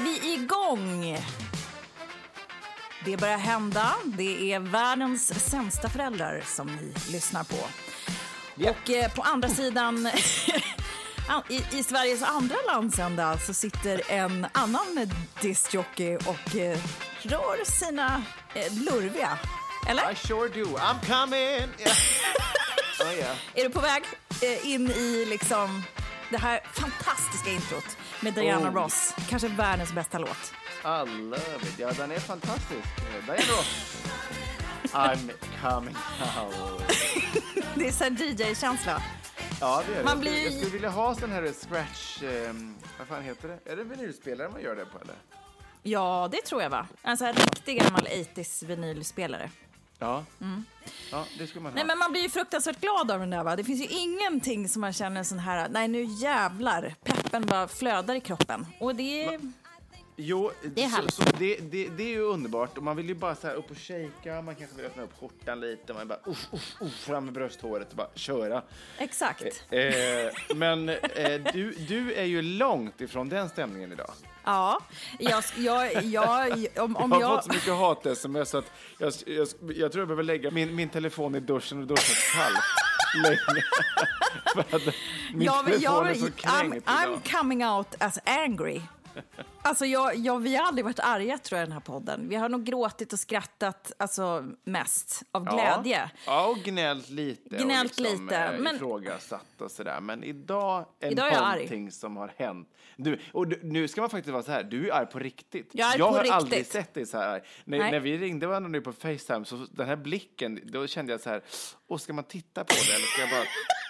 vi igång. Det börjar hända. Det är världens sämsta föräldrar som ni lyssnar på. Och eh, på andra sidan, i, i Sveriges andra landsända, så sitter en annan discjockey och eh, rör sina eh, lurviga. Eller? I sure do. I'm coming! Yeah. oh, yeah. Är du på väg eh, in i liksom det här fantastiska introt med Diana Oh. Ross? Kanske världens bästa låt. I love it. Ja, den är fantastisk. Eh, är bra. I'm coming out. Det är så här DJ-känsla. Ja, det är det. Man blir- Jag skulle vilja ha sån här scratch... ehm, vad fan heter det? Är det vinylspelare man gör det på, eller? Ja, det tror jag va? En sån här riktig gammal 80s vinylspelare. Ja. Ja, det skulle man ha. Nej men man blir ju fruktansvärt glad av den där va? Det finns ju ingenting som man känner sån här, nej nu jävlar, peppen bara flödar i kroppen. Och det är... Jo, Det är så, härligt. så det, det, det är ju underbart. Och man vill ju bara så här upp och shaka, man kanske vill öppna upp skjortan lite, man bara uff, uff, uff, fram med brösthåret och bara köra. Exakt. Eh, men eh, du, du är ju långt ifrån den stämningen idag. Ja, jag, jag, jag, om, om Jag har jag... fått så mycket hat-sms att jag, jag, jag tror jag behöver lägga min, min telefon i duschen och duscha kallt länge. För att min jag, telefon är så I'm, kränkt idag. I'm coming out as angry. Alltså jag, jag, vi har aldrig varit arga tror jag i den här podden. Vi har nog gråtit och skrattat alltså, mest av glädje. Ja, ja och gnällt lite. Gnällt och liksom, lite, eh, men- Ifrågasatt och sådär. Men idag är Idag är någonting som har hänt. Du, och du, nu ska man faktiskt vara så här, du är arg på riktigt. Jag är jag på har riktigt. aldrig sett dig så här. När, när vi ringde varandra nu på Facetime, så den här blicken, då kände jag så här, och ska man titta på det eller ska jag bara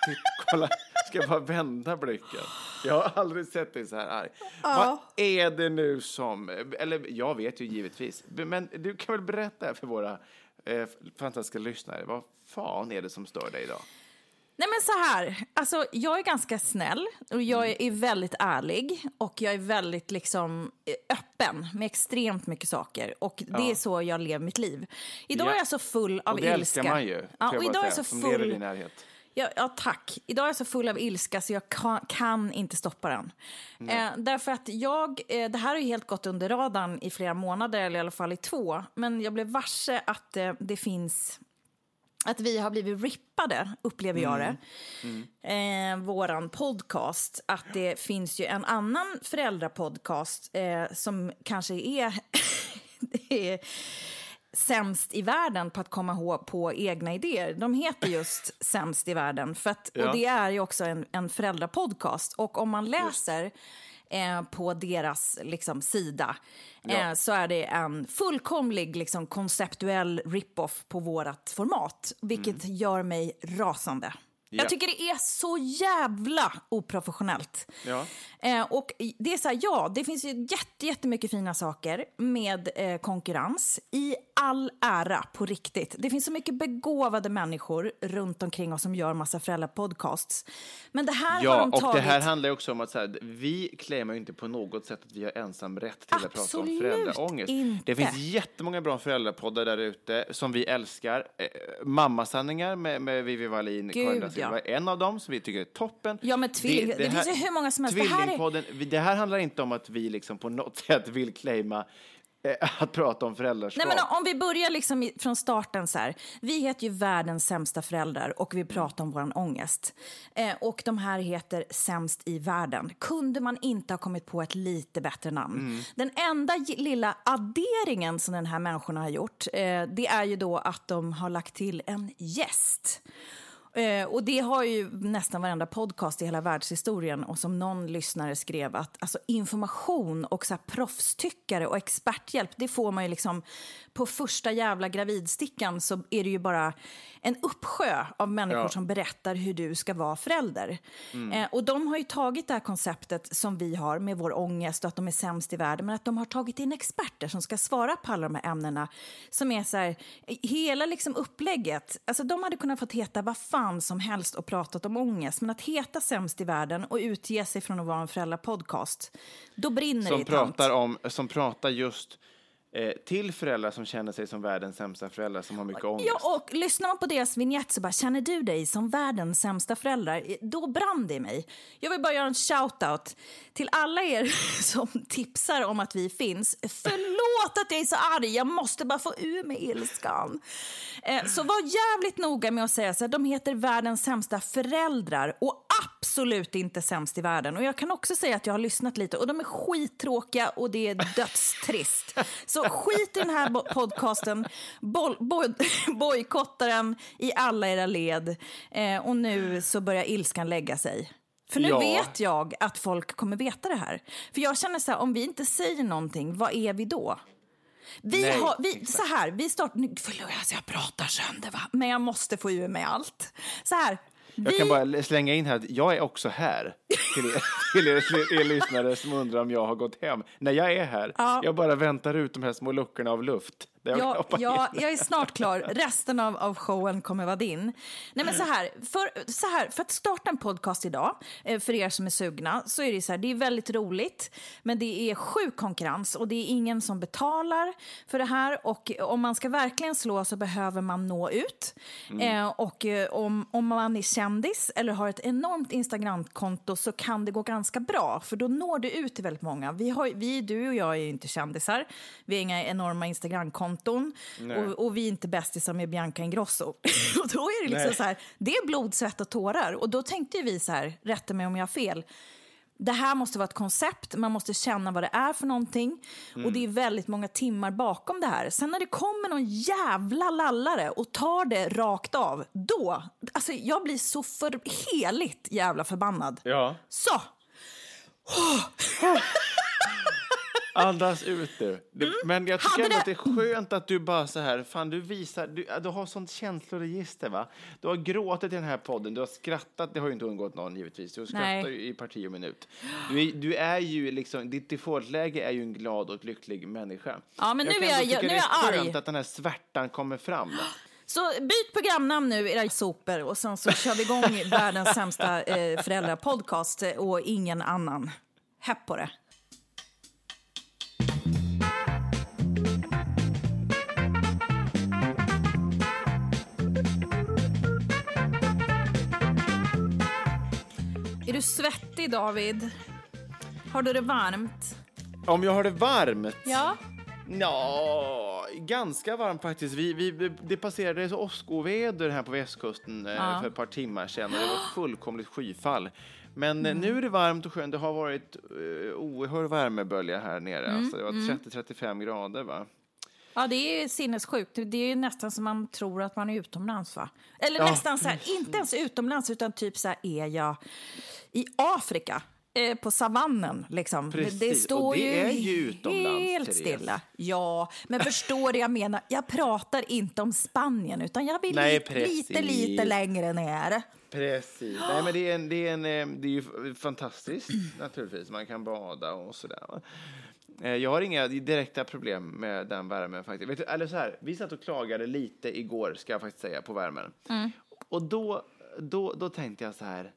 titta, kolla, ska jag bara vända blicken? Jag har aldrig sett dig så här arg. Vad är det nu som, eller jag vet ju givetvis, men du kan väl berätta för våra eh, fantastiska lyssnare, vad fan är det som stör dig idag? Nej men så här, alltså jag är ganska snäll och jag Mm. är väldigt ärlig och jag är väldigt liksom eh, öppen med extremt mycket saker och det är så jag lever mitt liv. Idag Ja. är jag så full av Och det ilska. älskar man ju, Ja, och idag är jag så full. Ja, ja, tack. Idag är jag så full av ilska så jag kan, kan inte stoppa den. Eh, därför att jag, eh, det här har ju helt gått under radarn i flera månader, eller i alla fall i två. Men jag blev varse att eh, det finns, att vi har blivit rippade, upplever jag det. Eh, våran podcast, att det finns ju en annan föräldrapodcast eh, som kanske är, det är sämst i världen på att komma ihåg på egna idéer. De heter just Sämst i världen. För att, Ja. Och det är ju också en, en föräldrapodcast. Och om man läser eh, på deras liksom, sida eh, så är det en fullkomlig liksom, konceptuell rip-off på vårt format. Vilket gör mig rasande. Ja. Jag tycker det är så jävla oprofessionellt. Ja. Eh, och det är så här, ja, det finns ju jätte, jättemycket fina saker med eh, konkurrens i all ära på riktigt. Det finns så mycket begåvade människor runt omkring oss som gör massa föräldrapodcasts. Men det här har Ja, de och tagit... det här handlar ju också om att så här, vi claimar inte på något sätt att vi har ensam rätt till att prata om Absolut föräldraångest. inte. Det finns jättemånga bra föräldrapoddar där ute som vi älskar. Eh, Mammasanningar med, med Vivi Wallin, Gud, Karin ja. vara en av dem som vi tycker är toppen. Ja, men tvilling- det finns ju hur många som helst. Det här är- Tvillingpodden, det här handlar inte om att vi liksom på något sätt vill claima eh, att prata om föräldraskap. Nej, men om vi börjar liksom från starten så här. Vi heter ju världens sämsta föräldrar och vi pratar om vår ångest. Eh, och de här heter Sämst i världen. Kunde man inte ha kommit på ett lite bättre namn? Mm. Den enda lilla adderingen som den här människorna har gjort, eh, det är ju då att de har lagt till en gäst. Eh, och det har ju nästan varenda podcast i hela världshistorien och som någon lyssnare skrev att alltså, information och så här, proffstyckare och experthjälp det får man ju liksom på första jävla gravidstickan så är det ju bara en uppsjö av människor Ja. som berättar hur du ska vara förälder. Eh, och de har ju tagit det här konceptet som vi har med vår ångest och att de är sämst i världen men att de har tagit in experter som ska svara på alla de här ämnena som är så här, hela liksom upplägget, alltså de hade kunnat fått heta vad fan som helst och pratat om ångest men att heta sämst i världen och utge sig från att vara en föräldrapodcast, då brinner det som i tant. pratar, om, som pratar just eh, till föräldrar som känner sig som världens sämsta föräldrar som har mycket ångest. Ja, och lyssnar man på deras vignett så bara, känner du dig som världens sämsta föräldrar? Då brann det i mig. Jag vill bara göra en shout-out till alla er som tipsar om att vi finns. Förlåt att jag är så arg, jag måste bara få ur mig ilskan. Eh, så var jävligt noga med att säga så här, de heter världens sämsta föräldrar och absolut inte sämst i världen. Och jag kan också säga att jag har lyssnat lite och de är skittråkiga och det är dödstrist. Så skit i den här podcasten, bojkotta den i alla era led eh, och nu så börjar ilskan lägga sig. För nu Ja. vet jag att folk kommer veta det här. För jag känner så här, om vi inte säger någonting, vad är vi då? Vi Nej, har, vi, så här, vi startar, nu- förlåt alltså jag pratar sönder va, men jag måste få ur mig allt. Så här, Jag kan bara slänga in här att jag är också här. Till er, till er, er lyssnare som undrar om jag har gått hem. Nej, jag är här. Ja. Jag bara väntar ut de här små luckorna av luft. Ja, ja, jag är snart klar. Resten av, av showen kommer vara din. Nej, men så här, för, så här, för att starta en podcast idag, eh, för er som är sugna, så är det så här, det är väldigt roligt, men det är sjuk konkurrens och det är ingen som betalar för det här. Och om man ska verkligen slå så behöver man nå ut. Eh, och eh, om, om man är kändis eller har ett enormt Instagramkonto så kan det gå ganska bra, för då når du ut till väldigt många. Vi, har, vi du och jag är ju inte kändisar, vi har inga enorma Instagramkonton och, och vi är inte bästisar med Bianca Ingrosso. och då är det liksom Nej. så här, det är blod, svett och tårar. Och då tänkte vi så här, rätta mig om jag har fel, det här måste vara ett koncept, man måste känna vad det är för någonting. Och det är väldigt många timmar bakom det här. Sen när det kommer någon jävla lallare och tar det rakt av, då, alltså jag blir så för heligt jävla förbannad. Ja. Så! Andas ut nu. Det, Men jag tycker Mm. Ändå att det det- är skönt att du bara så här, fan du visar, du, du har sånt känsloregister va? Du har gråtit i den här podden, du har skrattat, det har ju inte undgått någon givetvis, du skrattar ju i parti och minut. Du är, du är ju liksom, ditt defaultläge är ju en glad och lycklig människa. Ja, men nu kan är jag- tycka nu är det jag är arg. skönt att den här svärtan kommer fram. Så byt programnamn nu, era sopor, och sen så kör vi igång världens sämsta eh, föräldrapodcast eh, och ingen annan. Häpp på det. Är du svettig, David? Har du det varmt? Om jag har det varmt? Ja. Ja, ganska varmt faktiskt. Vi, vi, det passerade så åskoväder här på västkusten eh, Ja. för ett par timmar sedan och det var fullkomligt skyfall. Men Mm. eh, nu är det varmt och skönt. Det har varit uh, oerhörd värmebölja här nere. Mm, Alltså, det var 30-35 grader va? Ja, det är sinnessjukt. Det är ju nästan som man tror att man är utomlands. Va? Eller Ja, nästan så här, inte ens utomlands, utan typ så här, är jag i Afrika? Eh, på savannen, liksom. Precis, Det står det ju är ju helt stilla. Ja, men förstår det jag menar? Jag pratar inte om Spanien, utan jag vill Nej, lite, lite, lite längre ner. Precis. Nej, men det är, en, det, är en, eh, det är ju fantastiskt naturligtvis. Man kan bada och sådär. va. Eh, Jag har inga direkta problem med den värmen faktiskt. Vet du, eller så här, vi satt och klagade lite igår, ska jag faktiskt säga, på värmen. Och då, då, då tänkte jag så här.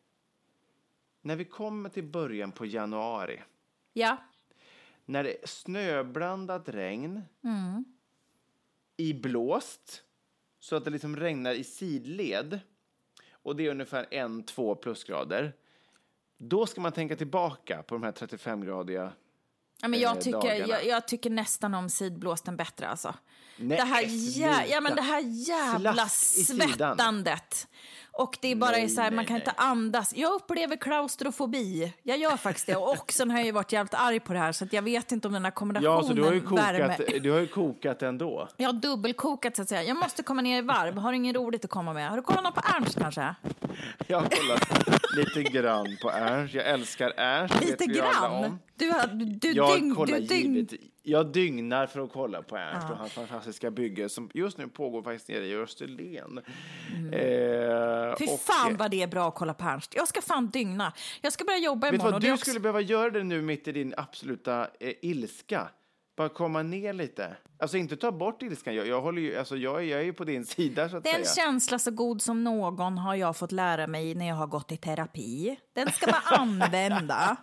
När vi kommer till början på januari, Ja, när det är snöblandat regn, i blåst, så att det liksom regnar i sidled. och det är ungefär en, två plusgrader. Då ska man tänka tillbaka på de här 35-gradiga Ja, men jag, eh, tycker, jag, jag tycker nästan om sidblåsten bättre. Alltså. Nej, det, här jä, ja, men det här jävla svettandet. Och det är bara Nej, så här, man nej, kan inte andas. Jag upplever klaustrofobi. Jag gör faktiskt det. Och sen har jag ju varit jävligt arg på det här så jag vet inte om den här kombinationen Ja, så du har ju värme. kokat, du har ju kokat ändå. Jag har dubbelkokat så att säga. Jag måste komma ner i varv. Har inget roligt att komma med? Har du kollat något på Ernst kanske? Jag har kollat lite grann på Ernst. Jag älskar Ernst. Lite grann? Du, har- du, du, Jag dyng, kollar du dyng. givet. Jag dygnar för att kolla på Ernst och hans fantastiska bygge som just nu pågår faktiskt nere i Österlen. Eh, Mm. Fy och, fan eh, vad det är bra att kolla på Ernst. Jag ska fan dygna. Jag ska börja jobba Vet du imorgon. vad, och det är du också- skulle behöva göra det nu mitt i din absoluta eh, ilska. Bara komma ner lite. Alltså inte ta bort ilskan. Jag, jag, håller ju, alltså, jag, jag är ju på din sida så att Den säga. känsla så god som någon har jag fått lära mig när jag har gått i terapi. Den ska man använda.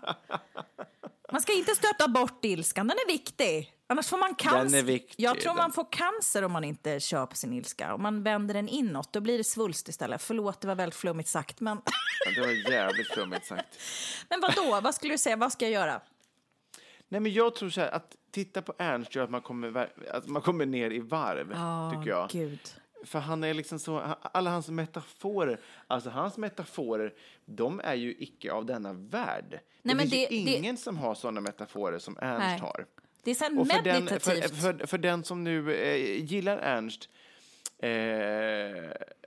Man ska inte stöta bort ilskan, den är viktig. Annars får man cancer. viktig, Jag tror man får cancer om man inte kör på sin ilska. Om man vänder den inåt, då blir det svulst istället. Förlåt, det var väldigt flummigt sagt. Men, Ja, det var jävligt flummigt sagt. men vad då? Vad skulle du säga? Vad ska jag göra? Nej, men jag tror så här, att titta på Ernst gör att man kommer, att man kommer ner i varv, tycker jag. Gud. För han är liksom så, alla hans metaforer, alltså hans metaforer, de är ju icke av denna värld. Nej, det finns det- ju det- ingen som har sådana metaforer som Ernst Nej. har. Det är så Och för den, meditativt. för, för, för den som nu eh, gillar Ernst, eh,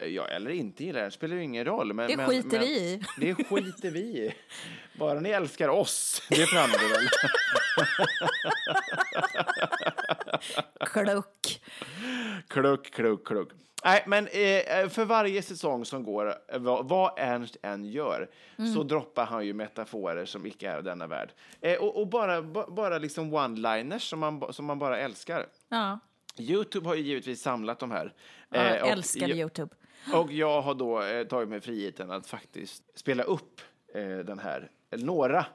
ja, eller inte gillar Ernst, spelar ju ingen roll. Men, Det men, skiter men, vi i. Det skiter vi i. Bara ni älskar oss, det framgår väl. Kluck. Kluck, kluck, kluck. Nej, men eh, för varje säsong som går, vad, vad Ernst än gör, Mm. så droppar han ju metaforer som icke är av denna värld. Eh, och, och bara, ba, bara liksom one-liners som man, som man bara älskar. Ja, Youtube har ju givetvis samlat de här. jag Eh, och älskar Youtube. Och jag har då eh, tagit mig friheten att faktiskt spela upp eh, den här, några,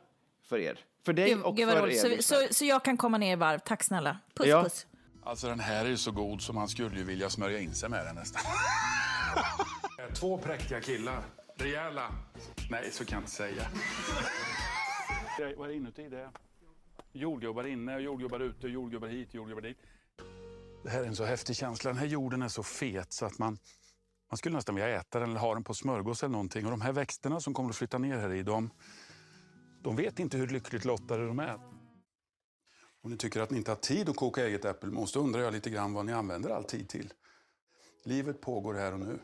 för er. För dig Gud, och gud för er Så, så, så jag kan komma ner i varv. Tack snälla. Puss, Ja. puss. Alltså den här är ju så god som man skulle ju vilja smörja in sig med den nästan. Två präktiga killar. Rejäla. Nej, så kan jag inte säga. Det- Vad är inuti det? Jordgubbar inne, jordgubbar ute, och jordgubbar hit, jordgubbar dit. Det här är en så häftig känsla. Den här jorden är så fet så att man, man skulle nästan vilja äta den eller ha den på smörgås eller någonting. Och de här växterna som kommer att flytta ner här i, de, de vet inte hur lyckligt lottade de är. Om ni tycker att ni inte har tid att koka eget äppelmos, då undrar jag lite grann vad ni använder all tid till. Livet pågår här och nu.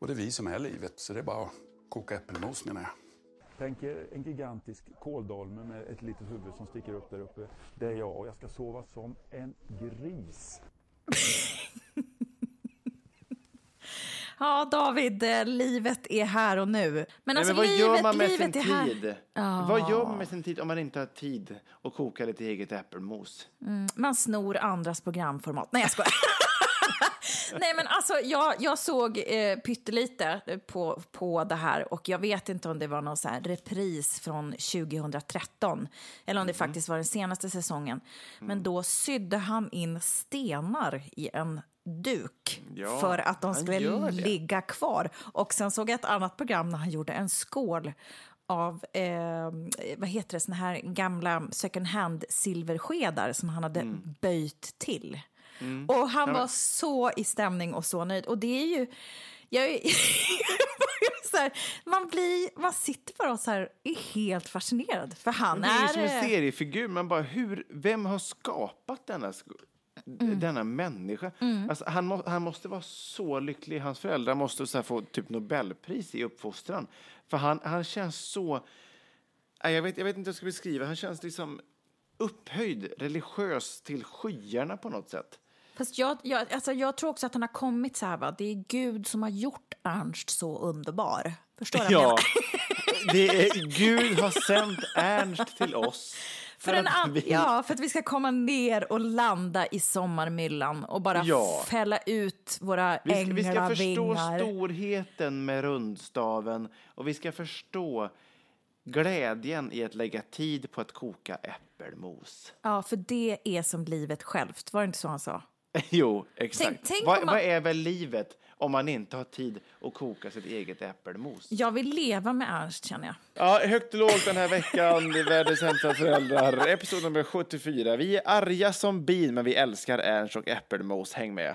Och det är vi som är livet, så det är bara att koka äppelmos menar jag. Tänk er en gigantisk kåldolme med ett litet huvud som sticker upp där uppe. Det är jag och jag ska sova som en gris. Ja, David, eh, livet är här och nu. Men Nej, alltså, men vad livet, gör man med sin tid? Vad gör man med sin tid om man inte har tid att koka lite eget äppelmos? Man snor andras programformat. Nej, jag skojar. Nej, men alltså, jag, jag såg eh, pyttelite på, på det här och jag vet inte om det var någon så repris från 2013 eller om det faktiskt var den senaste säsongen. Men då sydde han in stenar i en duk Ja, för att de skulle det. ligga kvar. Och sen såg jag ett annat program när han gjorde en skål av, eh, vad heter det, såna här gamla second hand silverskedar som han hade Mm. böjt till. Och han var så i stämning och så nöjd. Och det är ju... Jag här, man, blir, man sitter bara och så här, är helt fascinerad. För han Det är ju är... som en eh, seriefigur. Man bara, hur, vem har skapat denna, Mm. denna människa? Alltså, han, må, han måste vara så lycklig. Hans föräldrar måste så få typ Nobelpris i uppfostran. För han, han känns så... Jag vet, jag vet inte hur jag ska beskriva. Han känns liksom upphöjd, religiös till skyarna på något sätt. Fast jag, jag, alltså jag tror också att han har kommit så här, va? det är Gud som har gjort Ernst så underbar. Förstår du? Ja, det är, Gud har sänt Ernst till oss. För, en att vi- ja, för att vi ska komma ner och landa i sommarmyllan och bara Ja. fälla ut våra Vi ska, vi ska förstå änglavingar. storheten med rundstaven och vi ska förstå glädjen i att lägga tid på att koka äppelmos. Ja, för det är som livet självt. Var det inte så han sa? Jo, exakt. Tänk- tänk vad, man- vad är väl livet om man inte har tid att koka sitt eget äppelmos? Jag vill leva med Ernst känner jag. Ja, högt och lågt den här veckan. Det är världens sämsta föräldrar. Episod nummer 74. Vi är arga som bin, men vi älskar Ernst och äppelmos. Häng med.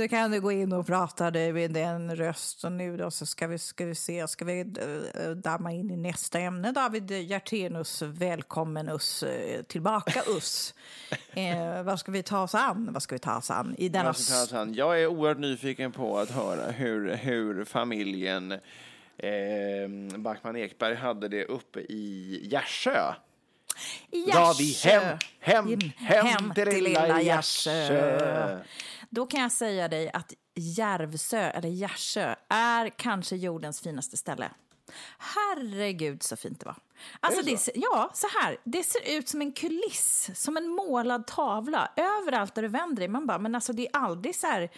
Du kan du gå in och prata det med den röst och nu då så ska vi, ska vi se, ska vi uh, damma in i nästa ämne. David Hjertenus, välkommen us, eh, tillbaka us. eh, vad ska vi ta oss an? Vad ska vi ta oss an i denna... Tarzan, Jag är oerhört nyfiken på att höra hur, hur familjen eh, Backman Ekberg hade det uppe i Gärsö. Dra vi hem, hem, In- hem, till lilla Gärsö. Då kan jag säga dig att Järvsö, eller Gärsö, är kanske jordens finaste ställe. Herregud så fint det var. Alltså det ser, ja, så här. Det ser ut som en kuliss, som en målad tavla. Överallt där du vänder dig. Man bara, men alltså det är aldrig så här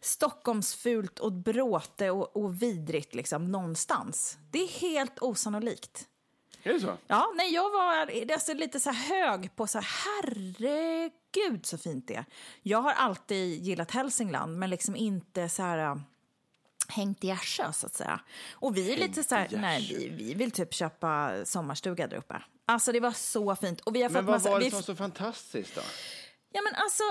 Stockholmsfult och bråte och, och vidrigt liksom någonstans. Det är helt osannolikt. Är det så? Ja, nej, jag var alltså, lite så hög på så här, herregud så fint det är. Jag har alltid gillat Hälsingland, men liksom inte så här äh, hängt i Gärsö så att säga. Och vi är lite så här, nej, vi, vi vill typ köpa sommarstuga där uppe. Alltså det var så fint. Och vi har Men fått vad massa, var det som var så fantastiskt då? Ja men alltså,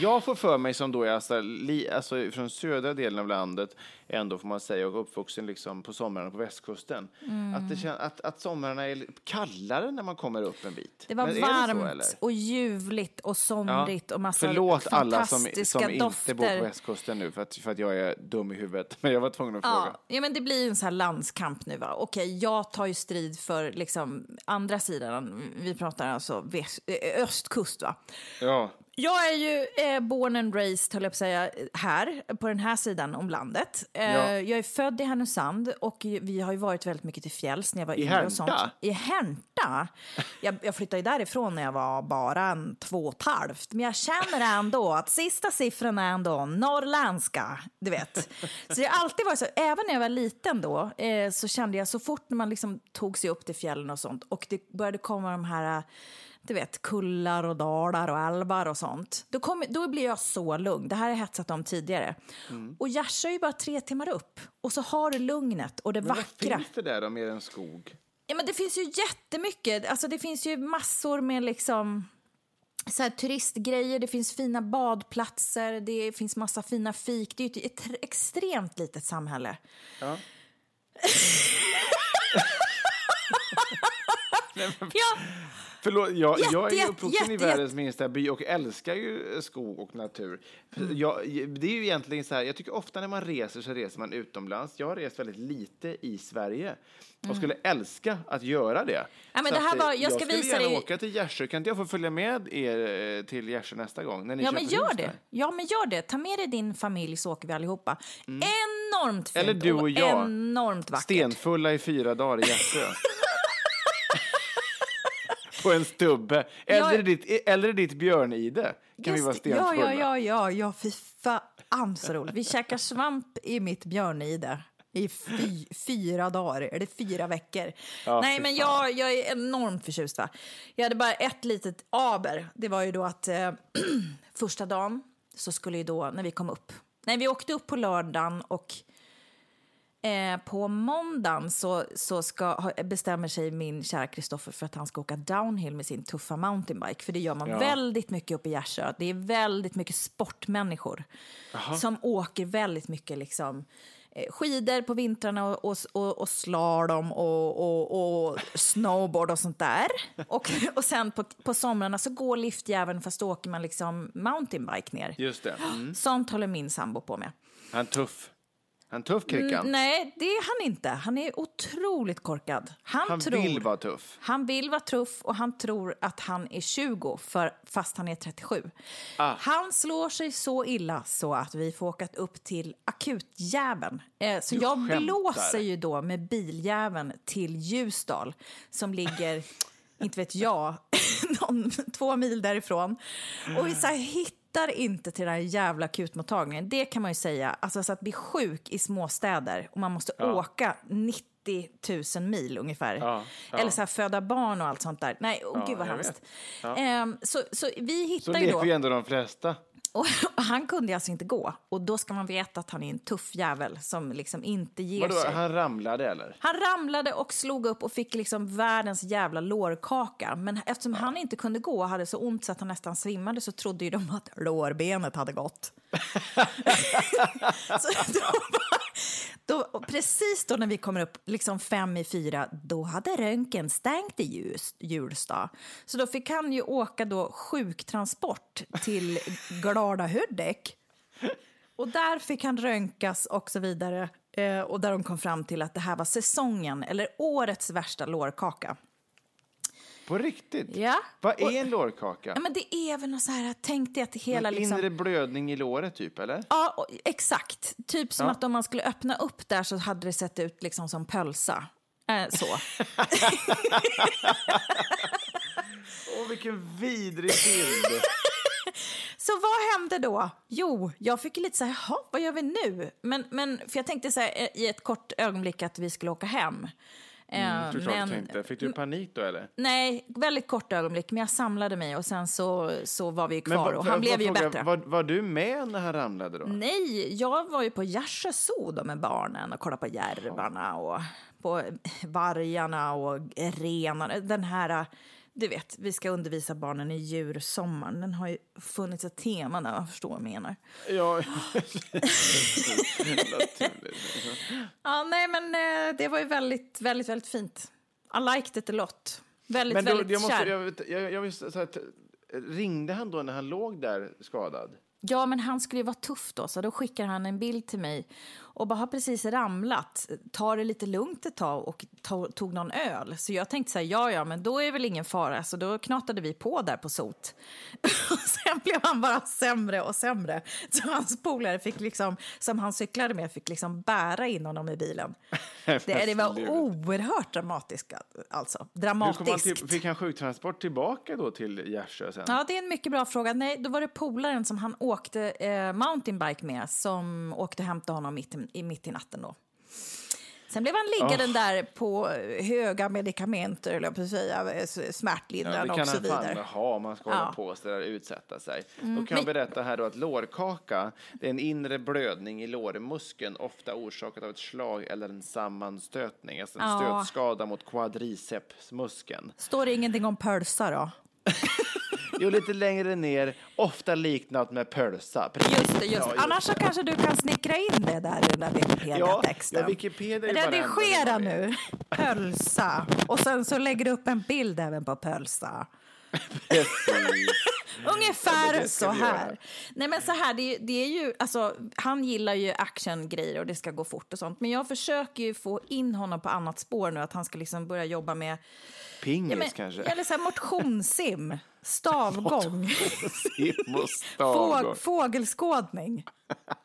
Jag får för mig som då är alltså, li, alltså från södra delen av landet, ändå får man säga, och uppvuxen liksom på somrarna på västkusten, Mm. att, det att, att somrarna är kallare när man kommer upp en bit. det var Men varmt så, eller? och ljuvligt och somrigt och massa Förlåt alla som, som dofter. inte bor på västkusten nu för att, för att jag är dum i huvudet. Men jag var tvungen att fråga. Ja, ja, men det blir en sån här landskamp nu. Va? Okej, jag tar ju strid för liksom, andra sidan. Vi pratar alltså väst, östkust. Va? Ja. Jag är ju eh, born and raised, höll jag på att säga, här, på den här sidan om landet. Eh, Ja. Jag är född i Härnösand och vi har ju varit väldigt mycket till fjälls när jag var I yngre. Och sånt. I Härnta? Jag, jag flyttade ju därifrån när jag var bara en två och ett halvt. Men jag känner ändå att sista siffran är ändå norrländska, du vet. Så jag har alltid varit så, även när jag var liten då, eh, så kände jag så fort när man liksom tog sig upp till fjällen och sånt och det började komma de här du vet, kullar och dalar och älvar och sånt. Då, kom, då blir jag så lugn. Det här har jag hetsat om tidigare. Och Gärsö är ju bara tre timmar upp. Och så har du lugnet och det Men vad vackra. finns det där då mer än skog? Ja, men det finns ju jättemycket. Alltså, det finns ju massor med liksom så här, turistgrejer, det finns fina badplatser, det finns massa fina fik. Det är ju ett, ett extremt litet samhälle. Ja. Ja, Förlåt, jag, Jätte, jag är ju jätte, uppvuxen i jätte, världens minsta by och älskar ju skog och natur. Mm. Jag, det är ju egentligen så här, jag tycker ofta när man reser så reser man utomlands. Jag har rest väldigt lite i Sverige och skulle älska att göra det. Mm. Ja, men Så det här att, eh, var- jag ska skulle visa gärna dig- åka till Gärsö. Kan inte jag få följa med er eh, till Gärsö nästa gång? När ni ja, men gör det. där? Ja, men gör det. Ta med dig din familj så åker vi allihopa. Enormt fint Mm. Eller du och jag. enormt vackert. Stenfulla i fyra dagar i Gärsö. På en stubbe. Eller, Jag- ditt, eller ditt björnide kan vi Just vara det. stenfulla. Ja, ja, ja, ja, ja, fy fan så roligt. Vi käkar svamp i mitt björnide. i fy, fyra dagar, eller fyra veckor. Ja, Nej, men jag, jag är enormt förtjust. Va? Jag hade bara ett litet aber. Det var ju då att eh, första dagen så skulle ju då, när vi kom upp, nej vi åkte upp på lördagen och Eh, på måndagen så, så ska, bestämmer sig min kära Kristoffer för att han ska åka downhill med sin tuffa mountainbike. För det gör man Ja. väldigt mycket uppe i Gärsö. Det är väldigt mycket sportmänniskor som åker väldigt mycket liksom, eh, skidor på vintrarna och, och, och, och slalom och, och, och snowboard och sånt där. Och, och sen på, på somrarna så går liftjäveln fast då åker man liksom mountainbike ner. Just det. Mm. Sånt håller min sambo på med. Han tuff. Han tuff Krickan. Mm, nej, det är han inte. Han är otroligt korkad. Han, Han tror, vill vara tuff. Han vill vara tuff och han tror att han är 20 för, fast han är 37. Ah. Han slår sig så illa så att vi får åka upp till akutjäveln. Eh, så Du jag skämtar. blåser ju då med biljäveln till Ljusdal som ligger, inte vet jag, någon, två mil därifrån. Och vi så här, hittar inte till den här jävla akutmottagningen. Det kan man ju säga. Alltså så att bli sjuk i småstäder och man måste åka 90 000 mil ungefär. Ja, ja. Eller så här föda barn och allt sånt där. Nej, oh, Ja, gud vad hemskt. Ja. Ehm, så, så vi Så hittar ju lever då... ju ändå de flesta. Och, och han kunde alltså inte gå. Och då ska man veta att han är en tuff jävel som liksom inte ger Vadå, sig. han ramlade eller? Han ramlade och slog upp och fick liksom världens jävla lårkaka. Men eftersom han inte kunde gå och hade så ont så att han nästan svimmade så trodde ju de att lårbenet hade gått. så då, bara- då, och precis då när vi kommer upp liksom fem i fyra, då hade röntgen stängt i Ljus, Hjulsta. Så då fick han ju åka då sjuktransport till Glada Hudik. Och där fick han röntgas och så vidare. Eh, och där de kom fram till att det här var säsongen, eller årets värsta lårkaka. På riktigt? Ja. Vad är en lårkaka? Ja, men det är väl något så här, tänk dig att det hela En liksom... Inre blödning i låret typ, eller? Ja, och- exakt. Typ som Ja. att om man skulle öppna upp där så hade det sett ut liksom som pölsa. Eh, så. Åh, vilken vidrig bild! Så vad hände då? Jo, jag fick lite så här, "Jaha, vad gör vi nu? Men, men, för jag tänkte så här, eh, i ett kort ögonblick att vi skulle åka hem. Mm, såklart du tänkte. Fick du panik då eller? Nej, väldigt kort ögonblick, men jag samlade mig och sen så, så var vi kvar va- och han blev ju fråga, bättre. Var, var du med när han ramlade då? Nej, jag var ju på Gärsö zoo med barnen och kollade på järvarna och på vargarna och renarna. Den här, du vet, vi ska undervisa barnen i djursommaren. Den har ju funnits ett tema där, jag förstår vad jag menar. Ja. Ja, nej, men eh, det var ju väldigt, väldigt, väldigt fint. I liked it a lot. Väldigt, Men då, väldigt jag, måste, kär. jag, jag, jag t- ringde han då när han låg där skadad? Ja, men han skulle ju vara tuff då, så då skickar han en bild till mig och bara har precis ramlat, tar det lite lugnt ett tag och to- tog någon öl. Så jag tänkte så här, ja, ja, men då är det väl ingen fara. Så då knatade vi på där på sot. och sen blev han bara sämre och sämre. Så hans polare fick liksom, som han cyklade med, fick liksom bära in honom i bilen. Det, det var oerhört dramatiskt, alltså. Han Dramatiskt. till, fick han sjuktransport tillbaka då till Gärsö sen? Ja, det är en mycket bra fråga. Nej, då var det polaren som han åkte eh, mountainbike med som åkte och hämtade honom mitt i, mitt i natten då. Sen blev han liggande där på höga medikamenter, eller jag på att säga, eh, Ja, smärtlindrande det kan och så han fan vidare. ha om man ska hålla Ja. Mm, på så där och utsätta sig. Då kan jag men- berätta här då att lårkaka, det är en inre blödning i lårmuskeln, ofta orsakat av ett slag eller en sammanstötning, alltså en Ja. stötskada mot quadricepsmuskeln. Står det ingenting om pölsa då? Jo, lite längre ner, ofta liknat med pölsa. Precis. Just det, just Ja. Annars så kanske du kan snickra in det där i den där Wikipedia-texten. Ja, Wikipedia Redigera nu. Pölsa. Och sen så lägger du upp en bild även på pölsa. Ungefär Ja, så här. Nej men så här, det, är- det är ju, alltså, han gillar ju actiongrejer och det ska gå fort och sånt. Men jag försöker ju få in honom på annat spår nu, att han ska liksom börja jobba med Pingis ja, men, kanske? eller så här, motionssim, stavgång, stavgång. fågelskådning.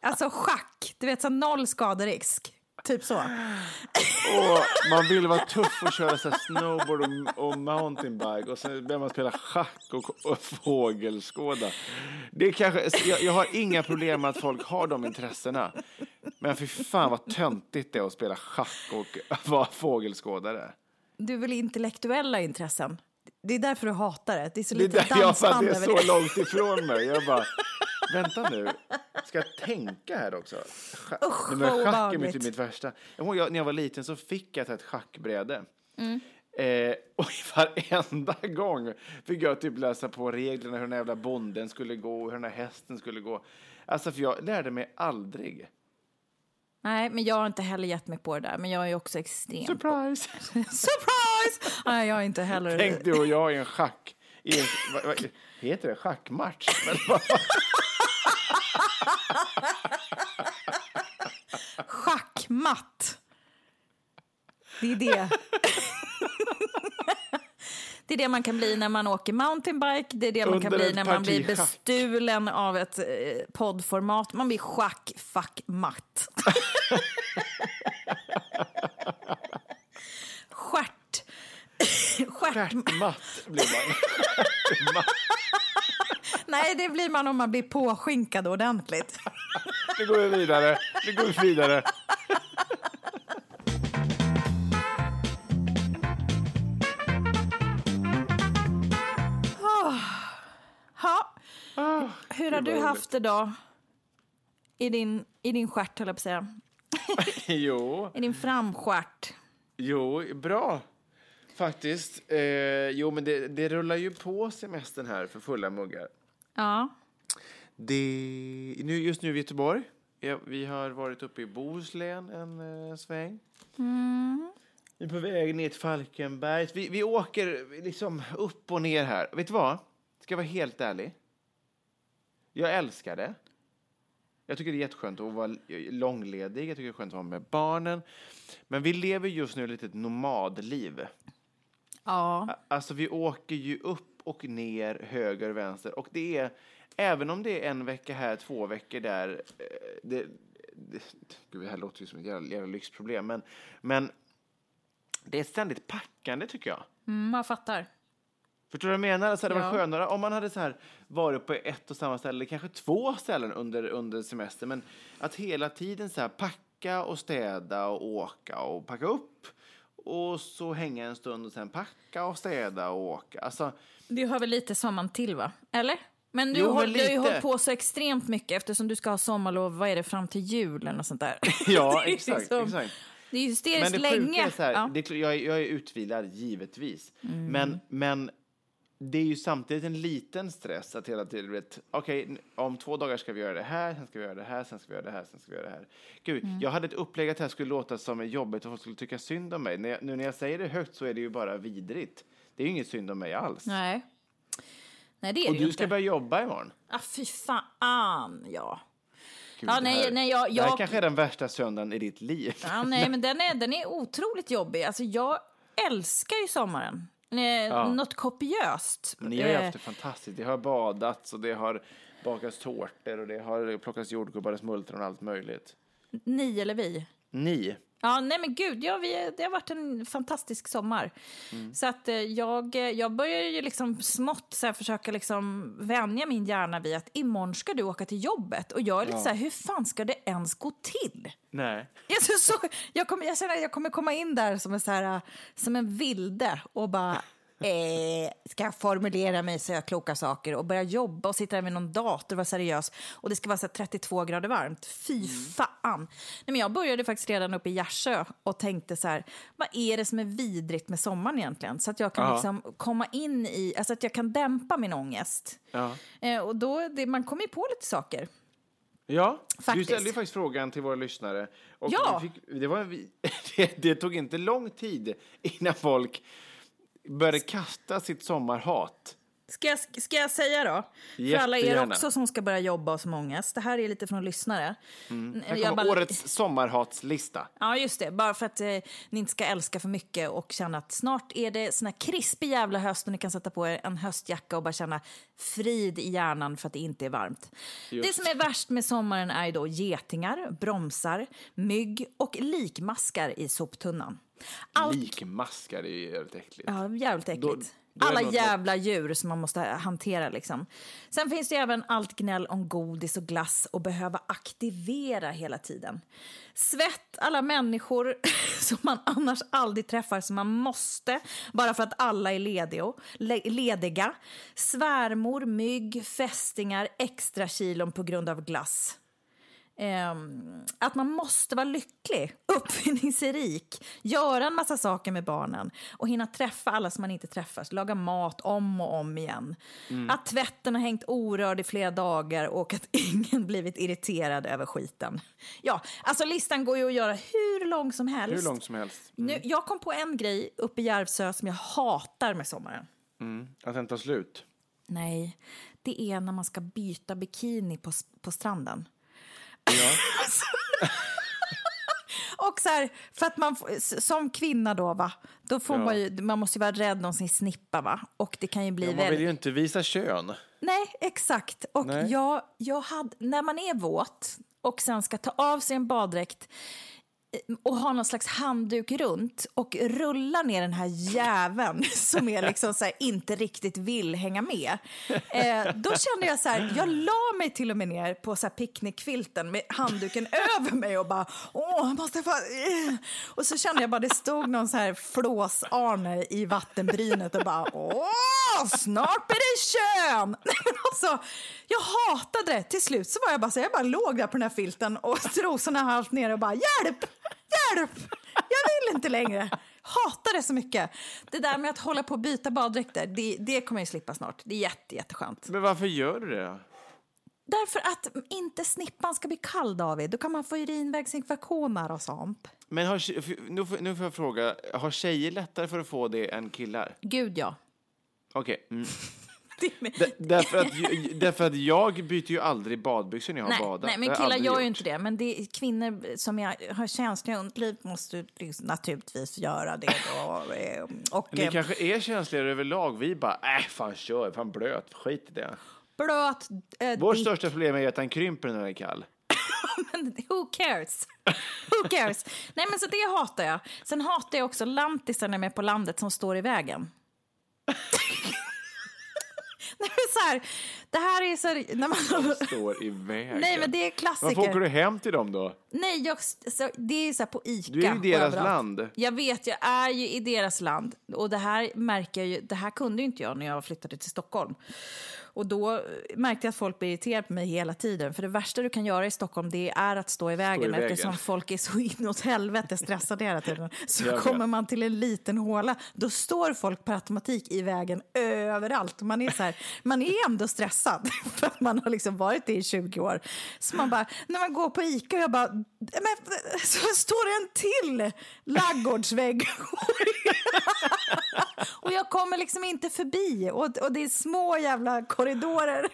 Alltså schack, du vet så noll skaderisk. Typ så. Och man vill vara tuff och köra så här snowboard och, och mountainbike och sen börjar man spela schack och, och fågelskåda. Det är kanske, jag, jag har inga problem med att folk har de intressena. Men för fan vad töntigt det är att spela schack och vara fågelskådare. Du vill intellektuella intressen. Det är därför du hatar det. Det är så Det lite dansband det är över så långt ifrån mig. Jag bara, vänta nu, ska jag tänka här också? Usch, Nej, men schack är mitt, mitt värsta. Jag när jag var liten så fick jag ett schackbräde. Mm. Eh, och varenda gång fick jag typ läsa på reglerna hur den jävla bonden skulle gå och hur den här hästen skulle gå. Alltså, för jag lärde mig aldrig. Nej, men jag har inte heller gett mig på det där. Men jag är också extremt... Surprise! Surprise! Nej, jag har inte heller... Tänk du och jag i en schack... I en, vad, vad, heter det schackmatch? Schackmatt. Det är det. Det är det man kan bli när man åker mountainbike, det är det man kan bli när man blir parti schack. bestulen av ett eh, poddformat. Man blir schack, fuck, matt. Stjärt. Stjärt. Stjärtmatt blir man. Nej, det blir man om man blir påskinkad ordentligt. Nu går vi vidare. Nu går vi vidare. Hur har du haft det då? I din, i din stjärt, höll jag på att säga. Jo, I din framstjärt. jo, bra. Faktiskt. Eh, jo, men det, det rullar ju på semestern här för fulla muggar. Ja. Det, nu, just nu i Göteborg. Ja, vi har varit uppe i Bohuslän en eh, sväng. Vi är på väg ner till Falkenberg. Vi, vi åker liksom upp och ner här. Vet du vad? Ska jag vara helt ärlig? Jag älskar det. Jag tycker det är jätteskönt att vara långledig. Jag tycker det är skönt att vara med barnen. Men vi lever just nu lite ett nomadliv. Ja. Alltså vi åker ju upp och ner, höger och vänster. Och det är, även om det är en vecka här, två veckor där. eh, Det, det, gud, det här låter ju som ett jävla, jävla lyxproblem. Men, men det är ständigt packande tycker jag. Mm, jag fattar. Förstår du vad jag menar? Alltså, det var Ja. skönare om man hade så här varit på ett och samma ställe, kanske två ställen under, under semestern. Men att hela tiden så här packa och städa och åka och packa upp. Och så hänga en stund och sen packa och städa och åka. Alltså, Det hör väl lite sommaren till, va? Eller? Men du, Jo, har, du har ju lite. hållit på så extremt mycket eftersom du ska ha sommarlov, vad är det, fram till jul eller något sånt där? ja, exakt. liksom- exakt. Det är Men hysteriskt det länge. är så här, ja. Mm. det jag, jag är utvilad, givetvis. Men, men det är ju samtidigt en liten stress att hela tiden vet, okej, n- om två dagar ska vi göra det här, sen ska vi göra det här, sen ska vi göra det här, sen ska vi göra det här. Gud, Mm. jag hade ett upplägg att det här skulle låta som jobbigt och folk skulle tycka synd om mig. När jag, nu när jag säger det högt så är det ju bara vidrigt. Det är ju inget synd om mig alls. Nej. Nej, det är och det du ska inte. börja jobba imorgon. Ah, fy fan, ja. Gud, Ja, det nej, här, nej, jag- Det här jag- kanske är den värsta söndagen i ditt liv. ja nej, men den är, den är otroligt jobbig. Alltså, jag älskar ju sommaren. Eh, Något kopiöst. Ni har Eh, haft det fantastiskt. Det har badats och det har bakats tårtor och det har plockats jordgubbar och smultron och allt möjligt. Ni eller vi? Ni? Ja, nej men gud, ja, vi, det har varit en fantastisk sommar. Mm. Så att eh, jag, eh, jag börjar ju liksom smått så här, försöka liksom vänja min hjärna vid att imorgon ska du åka till jobbet. Och jag är lite så här, hur fan ska det ens gå till? Nej. Jag, så, jag, kommer, jag känner att jag kommer komma in där som en, så här, äh, som en vilde och bara eh, ska formulera mig så jag kloka saker och börja jobba och sitta där med någon dator och vara seriös. Och det ska vara så här 32 grader varmt. Fy fan! Nej, men jag började faktiskt redan uppe i Gärsö och tänkte så här, vad är det som är vidrigt med sommaren egentligen? Så att jag kan Ja. liksom komma in i, alltså att jag kan dämpa min ångest. Ja. Eh, och då, det, man kommer ju på lite saker. Ja, du Faktiskt. ställde ju faktiskt frågan till våra lyssnare. Och Ja. fick, det, vi- det, det tog inte lång tid innan folk började kasta sitt sommarhat. Ska jag, ska jag säga då? För alla er Jättegärna. också som ska börja jobba som ångest. Det här är lite från lyssnare. Mm. Här kommer bara- årets sommarhatslista. Ja, just det. Bara för att eh, ni inte ska älska för mycket och känna att snart är det sån här krispig jävla höst och ni kan sätta på er en höstjacka och bara känna frid i hjärnan för att det inte är varmt. Det som är värst med sommaren är ju då getingar, bromsar, mygg och likmaskar i soptunnan. Allt... Likmaskar är ju jävligt äckligt. Ja, jävligt äckligt. Då Alla jävla djur som man måste hantera. Liksom. Sen finns det även allt gnäll om godis och glass och behöva aktivera hela tiden. Svett, alla människor som man annars aldrig träffar som man måste bara för att alla är lediga. le- lediga. Svärmor, mygg, fästingar, extra kilon på grund av glass. Ehm, att man måste vara lycklig, uppfinningsrik, göra en massa saker med barnen och hinna träffa alla som man inte träffar, laga mat om och om igen. Att tvätten har hängt orörd i flera dagar och att ingen blivit irriterad över skiten. Ja, alltså listan går ju att göra hur lång som helst. Hur långt som helst. Nu, jag kom på en grej uppe i Järvsö som jag hatar med sommaren. Att den tar slut. Nej, det är när man ska byta bikini på, på stranden. Och så här, för att man som kvinna då va, då får Ja. man ju, man måste ju vara rädd om sin snippa va. Och det kan ju bli Ja, man väldigt... vill ju inte visa kön. Nej, exakt. Och Nej. Jag, jag hade, när man är våt och sen ska ta av sig en baddräkt och har någon slags handduk runt och rullar ner den här jäveln som är liksom så här, inte riktigt vill hänga med. Eh, då kände jag så här, jag la mig till och med ner på så här picknickfilten med handduken över mig och bara åh, jag måste få... Och så kände jag bara det stod någon så här flås-Arne i vattenbrynet och bara åh, snart blir det kön! Alltså, jag hatade det. Till slut så var jag bara så här, jag bara låg där på den här filten och trosorna halvt ner och bara hjälp, hjälp, jag vill inte längre. Hatar det så mycket. Det där med att hålla på och byta baddräkter, det, det kommer jag slippa snart. Det är jätte, jätteskönt. Men varför gör du det? Därför att inte snippan ska bli kall, David. Då kan man få urinvägsinfektioner och sånt. Men har, nu, får, nu får jag fråga, har tjejer lättare för att få det än killar? Gud, ja. Okej. Mm. Därför, att, därför att jag byter ju aldrig badbyxor när jag har badat. nej, men jag killar gör ju inte det. Men det är kvinnor som är, har känsliga underliv måste liksom naturligtvis göra det. Då. Eh, Och, Ni eh, kanske är känsligare överlag. Vi bara, äh, fan kör, fan blöt, skit i det. blöt eh, Vårt dick. största problem är att den krymper när den är kall. Men who cares? Who cares? Nej, men så det hatar jag. Sen hatar jag också lantisar när de är på landet som står i vägen. Så här, det här är så här, när man... Står i vägen. Nej, men det är Varför åker klassiker. du hem till dem då? Nej, jag, så, det är så här på Ica. Du är i deras land. Jag vet, jag är ju i deras land. Och det här märker jag ju, det här kunde ju inte jag när jag flyttade till Stockholm. Och då märkte jag att folk blir irriterade på mig hela tiden. För det värsta du kan göra i Stockholm det är att stå i vägen. vägen. Eftersom folk är så inåt helvete stressade hela tiden. Så kommer man till en liten håla, då står folk per automatik i vägen överallt. Man är, så här, man är ändå stressad för att man har liksom varit det i 20 år. Så man bara, när man går på Ica och jag bara, men så står det en till laggårdsvägg. och jag kommer liksom inte förbi. Och, och det är små jävla korridorer.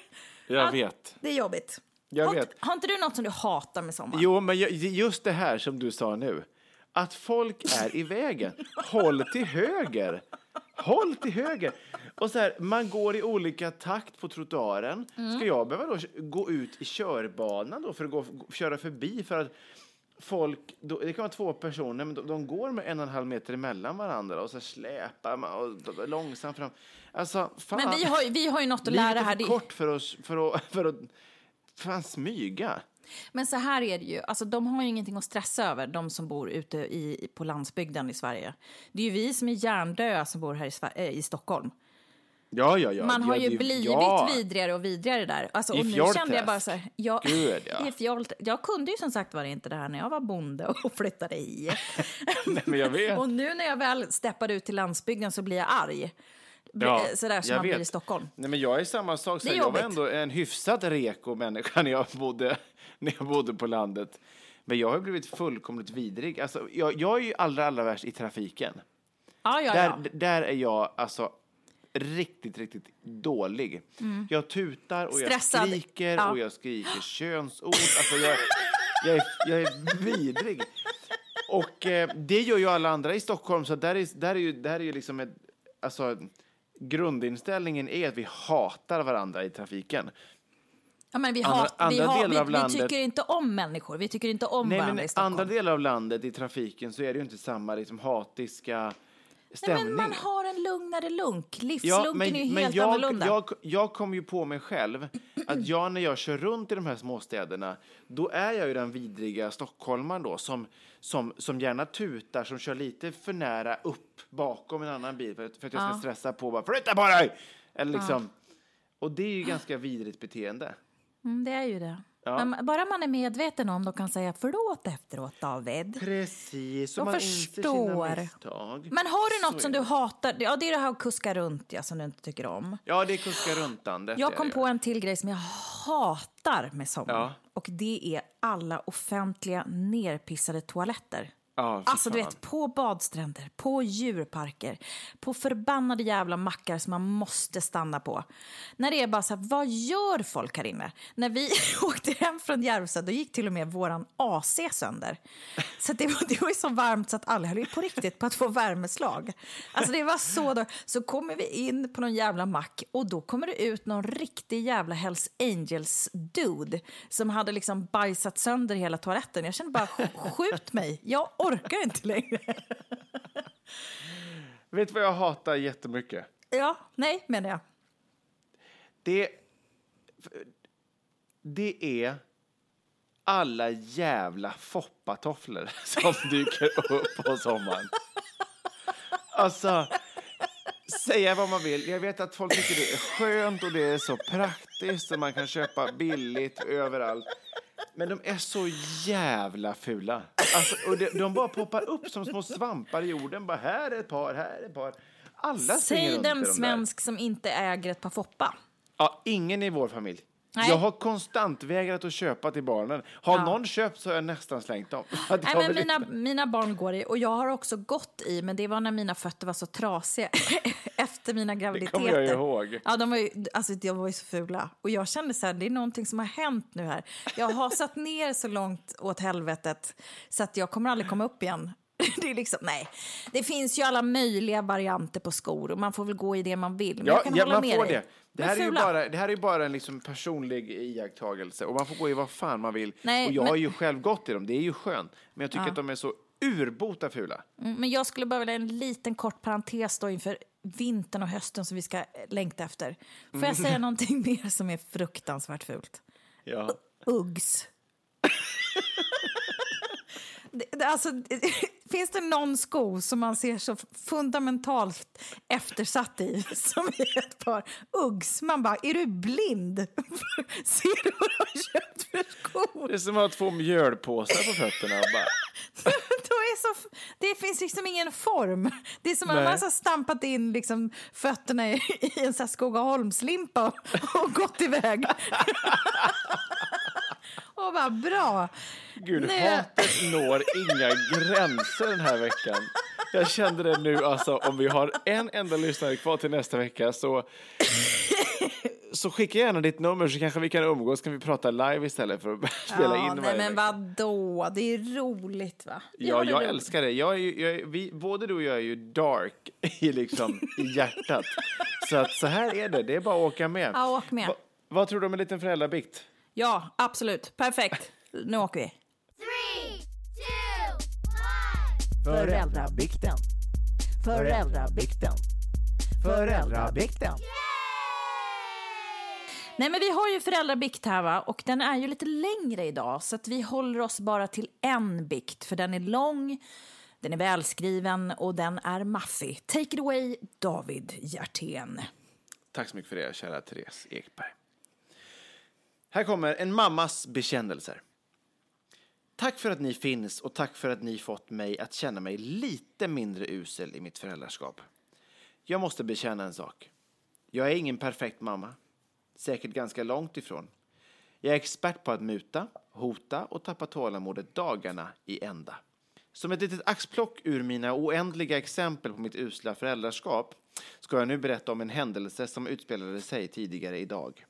Jag Ja, vet. Det är jobbigt. Jag har, vet. har inte du något som du hatar med sommaren? Jo, men ju- just det här som du sa nu. Att folk är i vägen. Håll till höger. Håll till höger. Och så här, man går i olika takt på trottoaren. Mm. Ska jag behöva då gå ut i körbanan då för att gå, köra förbi? För att folk, då, det kan vara två personer, men de, de går med en och en halv meter emellan varandra och så släpar man och långsamt fram. Alltså, fan. Men vi har, ju- vi har ju något att Livet lära är här. för Det- kort för oss för att, för att fan smyga. Men så här är det ju, alltså, de har ju ingenting att stressa över, de som bor ute i, på landsbygden i Sverige. Det är ju vi som är hjärndöda som bor här i, Sver- eh, i Stockholm. Ja, ja, ja. Man har ju blivit ja. vidrigare och vidrigare där. Alltså, I och nu Fjolträsk. kände jag bara så här, ja, Gud, ja. i Fjolt, jag kunde ju som sagt var inte det här när jag var bonde och flyttade hit. Nej, men jag vet. och nu när jag väl steppade ut till landsbygden så blir jag arg. Ja, Sådär som man blir vet. i Stockholm. Nej, men jag är samma sak. Så jag var ändå en hyfsat reko människa när jag bodde, när jag bodde på landet. Men jag har blivit fullkomligt vidrig. Alltså, jag, jag är ju allra, allra värst i trafiken. Ja, ja, där, ja. där är jag alltså riktigt, riktigt dålig. Jag tutar och Mm. Stressad. jag skriker Ja. och jag skriker könsord. Alltså jag, jag, är, jag är vidrig. Och eh, det gör ju alla andra i Stockholm, så där är, där är ju, där är ju liksom ett, alltså, grundinställningen är att vi hatar varandra i trafiken. ja men vi, andra- hat, vi, andra har, delar vi, av vi landet- tycker inte om människor, vi tycker inte om Nej, varandra men i Stockholm. andra delar av landet i trafiken så är det ju inte samma liksom, hatiska stämning. men man har en lugnare lunk. Ja, Livslunken men, är ju men helt jag, annorlunda. jag, jag kom ju på mig själv att jag när jag kör runt i de här småstäderna, då är jag ju den vidriga stockholmaren då som, som, som gärna tutar, som kör lite för nära upp bakom en annan bil för att, för att jag ska stressa på bara flytta på dig! Eller liksom. Och det är ju ganska vidrigt beteende. Mm, det är ju det. Ja. Men bara man är medveten om det och kan säga förlåt efteråt, David. Precis, Jag man inser förstår. sina misstag. Men har du något som du hatar? Ja, det är det här att kuska runt ja, som du inte tycker om. Ja, det är kuska runtandet. Jag kom på en till grej som jag hatar med sommar. Ja. Och det är alla offentliga nerpissade toaletter. Fy Alltså du vet, på badstränder, på djurparker, på förbannade jävla mackar som man måste stanna på. När det är bara så här, vad gör folk här inne? När vi åkte hem från Järvsö, då gick till och med våran AC sönder. Så det var, det var ju så varmt så att alla höll ju på riktigt på att få värmeslag. Alltså det var så då. Så kommer vi in på någon jävla mack och då kommer det ut någon riktig jävla Hells Angels-dude som hade liksom bajsat sönder hela toaletten. Jag kände bara, "Sk- skjut mig, jag orkar inte längre. Vet du vad jag hatar jättemycket? Ja, nej menar jag. Det, det är alla jävla foppatofflor som dyker upp på sommaren. Alltså, säga vad man vill. Jag vet att folk tycker det är skönt och det är så praktiskt och man kan köpa billigt överallt. Men de är så jävla fula. Alltså, och de, de bara poppar upp som små svampar i jorden. Bara här är ett par, här är ett par. Alla Säg den de svensk som inte äger ett par Foppa. Ja, ingen i vår familj. Nej. Jag har konstant vägrat att köpa till barnen. Har Ja. någon köpt så har jag nästan slängt dem. Nej, men mina, mina barn går i, och jag har också gått i, men det var när mina fötter var så trasiga efter mina graviditeter. kommer jag ihåg. Ja, de var ju, alltså, de var ju så fula. Och jag kände så här, det är någonting som har hänt nu här. Jag har satt ner så långt åt helvetet så att jag kommer aldrig komma upp igen. Det är liksom, nej. Det finns ju alla möjliga varianter på skor och man får väl gå i det man vill. Men Ja, jag kan ja, hålla man får dig. det. Det här, är ju bara, det här är ju bara en liksom personlig iakttagelse och man får gå i vad fan man vill. Nej, och jag men- har ju själv gått i dem, det är ju skönt. Men jag tycker att de är så urbota fula. Mm, Men jag skulle bara vilja en liten kort parentes då inför vintern och hösten som vi ska eh, längta efter. Får jag säga någonting mer som är fruktansvärt fult? Ja. Uggs. Det- det- Alltså, finns det någon sko som man ser så fundamentalt eftersatt i som är ett par Uggs? Man bara, är du blind? Ser du vad du har köpt för skor? Det är som att ha två mjölpåsar på fötterna. Bara, så, det finns liksom ingen form. Det är som att man har stampat in liksom fötterna i, i en Skogaholmslimpa och, och gått iväg. Och bara bra. Gud, Nej. hatet når inga gränser den här veckan. Jag kände det nu, alltså om vi har en enda lyssnare kvar till nästa vecka så, så skicka gärna ditt nummer så kanske vi kan umgås, kan vi prata live istället för att spela ja, in nej, men vadå? Det är roligt va? Vi Ja, jag roligt. älskar det. Jag är, ju- jag är, vi, både du och jag är ju dark i, liksom, i hjärtat. Så att så här är det, det är bara att åka med. Ja, åk med. Va, vad tror du om en liten föräldrabikt? Ja, absolut. Perfekt. Nu åker vi. Three, two. Föräldrabikten. Föräldrabikten. Föräldrabikten. Nej, men vi har ju föräldrabikt här va? och den är ju lite längre idag så att vi håller oss bara till en bikt för den är lång, den är välskriven och den är maffig. Take it away, David Hjertén. Tack så mycket för det, kära Therese Ekberg. Här kommer en mammas bekännelser. Tack för att ni finns och tack för att ni fått mig att känna mig lite mindre usel i mitt föräldraskap. Jag måste bekänna en sak. Jag är ingen perfekt mamma. Säkert ganska långt ifrån. Jag är expert på att muta, hota och tappa tålamodet dagarna i ända. Som ett litet axplock ur mina oändliga exempel på mitt usla föräldraskap ska jag nu berätta om en händelse som utspelade sig tidigare idag.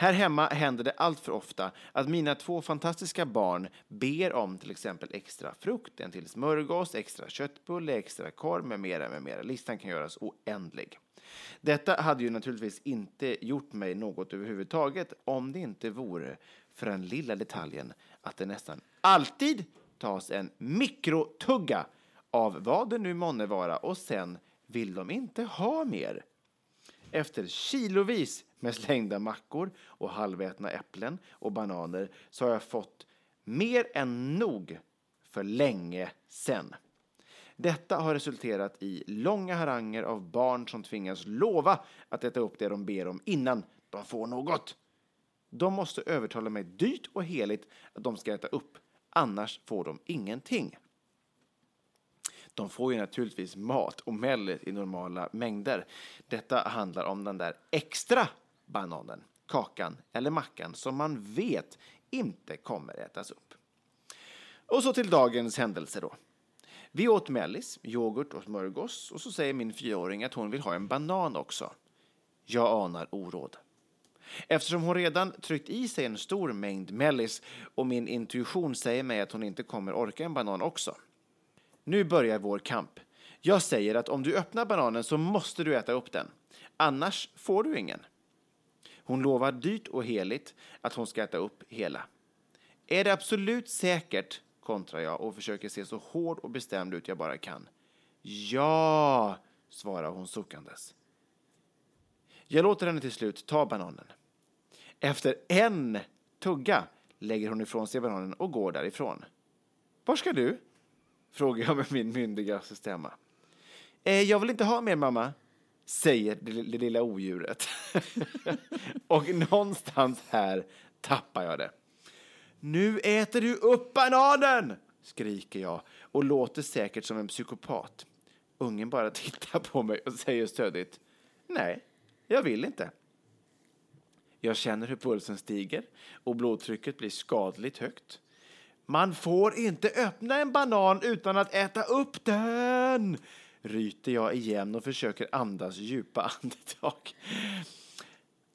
Här hemma händer det allt för ofta att mina två fantastiska barn ber om till exempel extra frukt, en till smörgås, extra köttbulle, extra korv med mera, med mera. Listan kan göras oändlig. Detta hade ju naturligtvis inte gjort mig något överhuvudtaget om det inte vore för den lilla detaljen att det nästan alltid tas en mikrotugga av vad det nu månne vara och sen vill de inte ha mer. Efter kilovis med slängda mackor och halvätna äpplen och bananer så har jag fått mer än nog för länge sen. Detta har resulterat i långa haranger av barn som tvingas lova att äta upp det de ber om innan de får något. De måste övertala mig dyrt och heligt att de ska äta upp, annars får de ingenting. De får ju naturligtvis mat och mellis i normala mängder. Detta handlar om den där extra bananen, kakan eller mackan som man vet inte kommer ätas upp. Och så till dagens händelse då. Vi åt mellis, yoghurt och smörgås och så säger min fyraåring att hon vill ha en banan också. Jag anar oråd. Eftersom hon redan tryckt i sig en stor mängd mellis och min intuition säger mig att hon inte kommer orka en banan också. Nu börjar vår kamp. Jag säger att om du öppnar bananen så måste du äta upp den. Annars får du ingen. Hon lovar dyrt och heligt att hon ska äta upp hela. Är det absolut säkert, kontrar jag och försöker se så hård och bestämd ut jag bara kan. Ja, svarar hon suckandes. Jag låter henne till slut ta bananen. Efter en tugga lägger hon ifrån sig bananen och går därifrån. Var ska du? frågar jag med min myndiga stämma. Eh, jag vill inte ha mer, mamma, säger det, det lilla odjuret. och någonstans här tappar jag det. Nu äter du upp bananen! skriker jag och låter säkert som en psykopat. Ungen bara tittar på mig och säger stödigt. Nej, jag vill inte. Jag känner hur pulsen stiger och blodtrycket blir skadligt högt. Man får inte öppna en banan utan att äta upp den! Ryter jag igen och försöker andas djupa andetag.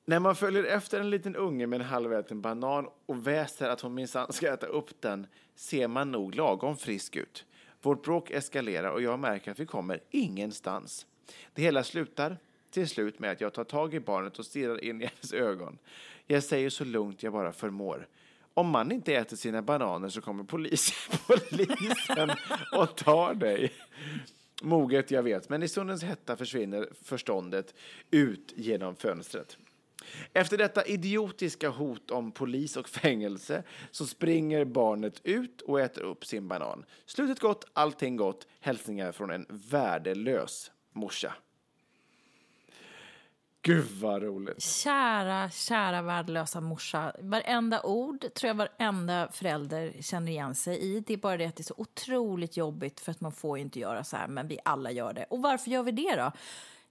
När man följer efter en liten unge med en halväten banan och väser att hon minsann ska äta upp den ser man nog lagom frisk ut. Vårt bråk eskalerar och jag märker att vi kommer ingenstans. Det hela slutar till slut med att jag tar tag i barnet och stirrar in i hennes ögon. Jag säger så lugnt jag bara förmår. Om man inte äter sina bananer så kommer polisen, polisen och tar dig. Moget, jag vet, men i stundens hetta försvinner förståndet ut genom fönstret. Efter detta idiotiska hot om polis och fängelse så springer barnet ut och äter upp sin banan. Slutet gott, allting gott. Hälsningar från en värdelös morsa. Gud vad roligt. Kära, kära värdelösa morsa. Varenda ord tror jag varenda förälder känner igen sig i. Det är bara det att det är så otroligt jobbigt för att man får ju inte göra så här, men vi alla gör det. Och varför gör vi det då?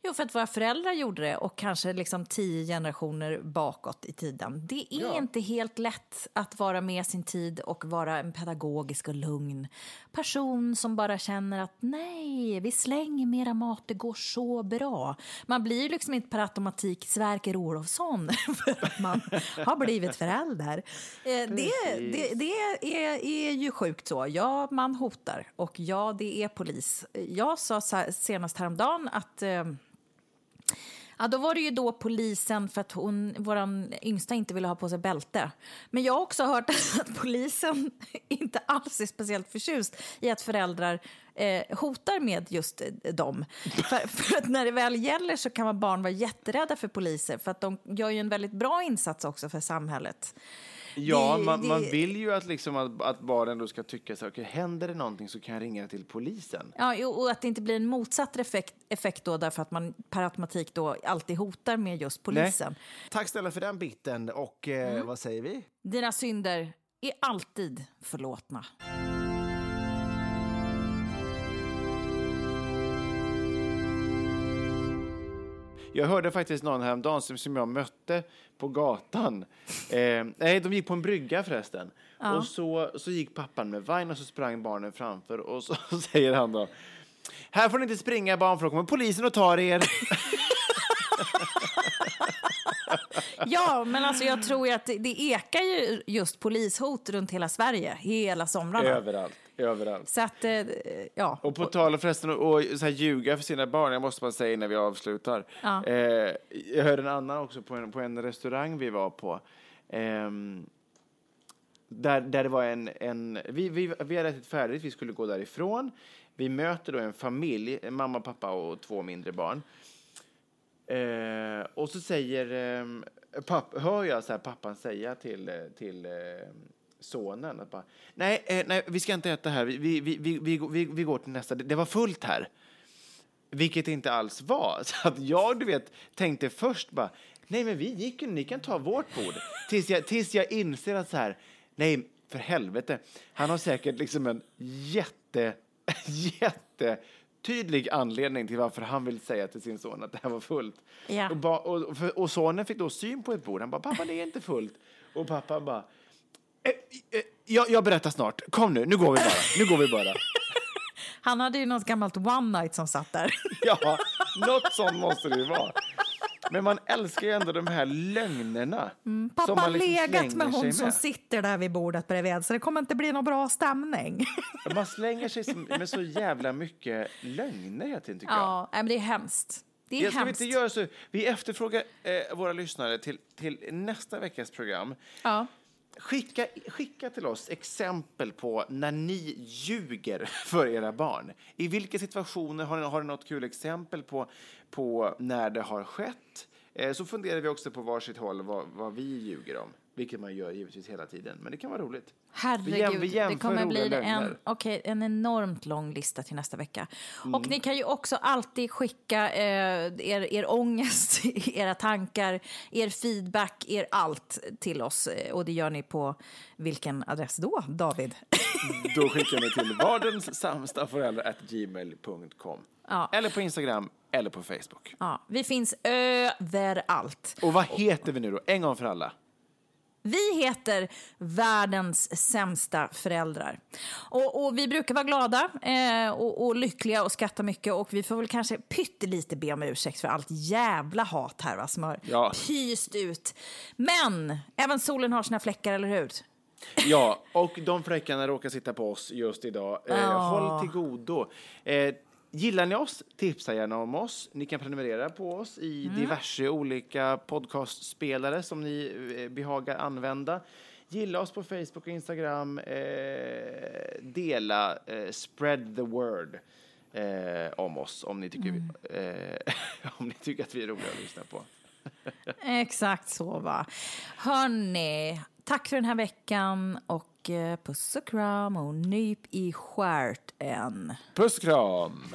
Jo, för att våra föräldrar gjorde det och kanske liksom tio generationer bakåt i tiden. Det är Ja. inte helt lätt att vara med sin tid och vara en pedagogisk och lugn person som bara känner att nej, vi slänger mera mat, det går så bra. Man blir ju liksom inte per automatik Sverker Olofsson för att man har blivit förälder. Eh, det, det, det är, är ju sjukt så. Ja, man hotar och ja, det är polis. Jag sa senast häromdagen att eh, Ja, då var det ju då polisen för att hon, våran yngsta inte ville ha på sig bälte. Men jag har också hört att polisen inte alls är speciellt förtjust i att föräldrar eh, hotar med just eh, dem. För, för att när det väl gäller så kan man barn vara jätterädda för poliser för att de gör ju en väldigt bra insats också för samhället. Ja, Det- man, det- man vill ju att, liksom att, att barnen då ska tycka så okej, händer det någonting så kan jag ringa till polisen. Ja, och att det inte blir en motsatt effekt, effekt då därför att man per automatik då alltid hotar med just polisen. Tack snälla för den biten. Och eh, Mm. vad säger vi? Dina synder är alltid förlåtna. Jag hörde faktiskt någon häromdagen som, som jag mötte på gatan. Eh, nej, de gick på en brygga förresten. Och så, så gick pappan med vagn och så sprang barnen framför och så säger han då här får ni inte springa barn för då kommer polisen och tar er. Ja, men alltså jag tror att det ekar ju just polishot runt hela Sverige, hela somrarna. överallt, överallt. Så att, eh, ja. Och på tal om förresten och, så här, ljuga för sina barn, jag måste bara säga innan vi avslutar. Ja. Eh, jag hörde en annan också på en, på en restaurang vi var på. Ehm, där, där det var en, en vi, vi, vi hade ätit färdigt, vi skulle gå därifrån. Vi möter då en familj, en mamma, pappa och två mindre barn. Eh, och så säger, eh, papp, hör jag så här, pappan säga till, eh, till eh, sonen att bara, nej, eh, nej, vi ska inte äta här, vi, vi, vi, vi, vi, vi, går till nästa, det, det var fullt här. Vilket det inte alls var. Så att jag, du vet, tänkte först bara, nej men vi gick ju, ni kan ta vårt bord. Tills jag, tills jag inser att så här, nej för helvete, han har säkert liksom en jätte, jätte tydlig anledning till varför han vill säga till sin son att det här var fullt. Ja. Och, ba, och, och sonen fick då syn på ett bord. Han bara, pappa det är inte fullt. Och pappa bara, jag, jag berättar snart. Kom nu, nu går vi bara. Nu går vi bara. Han hade ju något gammalt one night som satt där. Ja, något sånt måste det ju vara. Men man älskar ju ändå de här lögnerna. Mm, Pappa som har liksom legat med hon som sitter där vid bordet bredvid så det kommer inte bli någon bra stämning. Man slänger sig med så jävla mycket lögner hela tiden tycker jag. Ja, men det är hemskt. Det är Jag ska vi hemskt. inte göra så? Vi efterfrågar eh, våra lyssnare till, till nästa veckas program. Ja. Skicka, skicka till oss exempel på när ni ljuger för era barn. I vilka situationer har ni, har ni något kul exempel på, på när det har skett? Eh, så funderar vi också på varsitt håll vad, vad vi ljuger om. Vilket man gör givetvis hela tiden. Men det kan vara roligt. Herregud, Vi jäm- vi det kommer bli en, okay, en enormt lång lista till nästa vecka. Mm. Och ni kan ju också alltid skicka eh, er, er ångest, era tankar, er feedback, er allt till oss. Eh, Och det gör ni på vilken adress då, David? Då skickar ni till vardens sämsta föräldrar gmail.com. Ja. Eller på Instagram eller på Facebook. Ja, vi finns överallt. Och vad heter vi nu då? En gång för alla. Vi heter Världens sämsta föräldrar. Och, och vi brukar vara glada eh, och, och lyckliga och skratta mycket och vi får väl kanske pyttelite be om ursäkt för allt jävla hat här va, som har Ja. pyst ut. Men även solen har sina fläckar, eller hur? Ja, och de fläckarna råkar sitta på oss just idag. Eh, Ja. Håll till godo. Eh, gillar ni oss, tipsa gärna om oss. Ni kan prenumerera på oss i Mm. diverse olika podcastspelare som ni eh, behagar använda. Gilla oss på Facebook och Instagram. Eh, dela, eh, spread the word eh, om oss om ni, tycker Mm. vi, eh, om ni tycker att vi är roliga att lyssna på. Exakt så va. Hörni, tack för den här veckan och eh, puss och kram och nyp i stjärten. Puss och kram!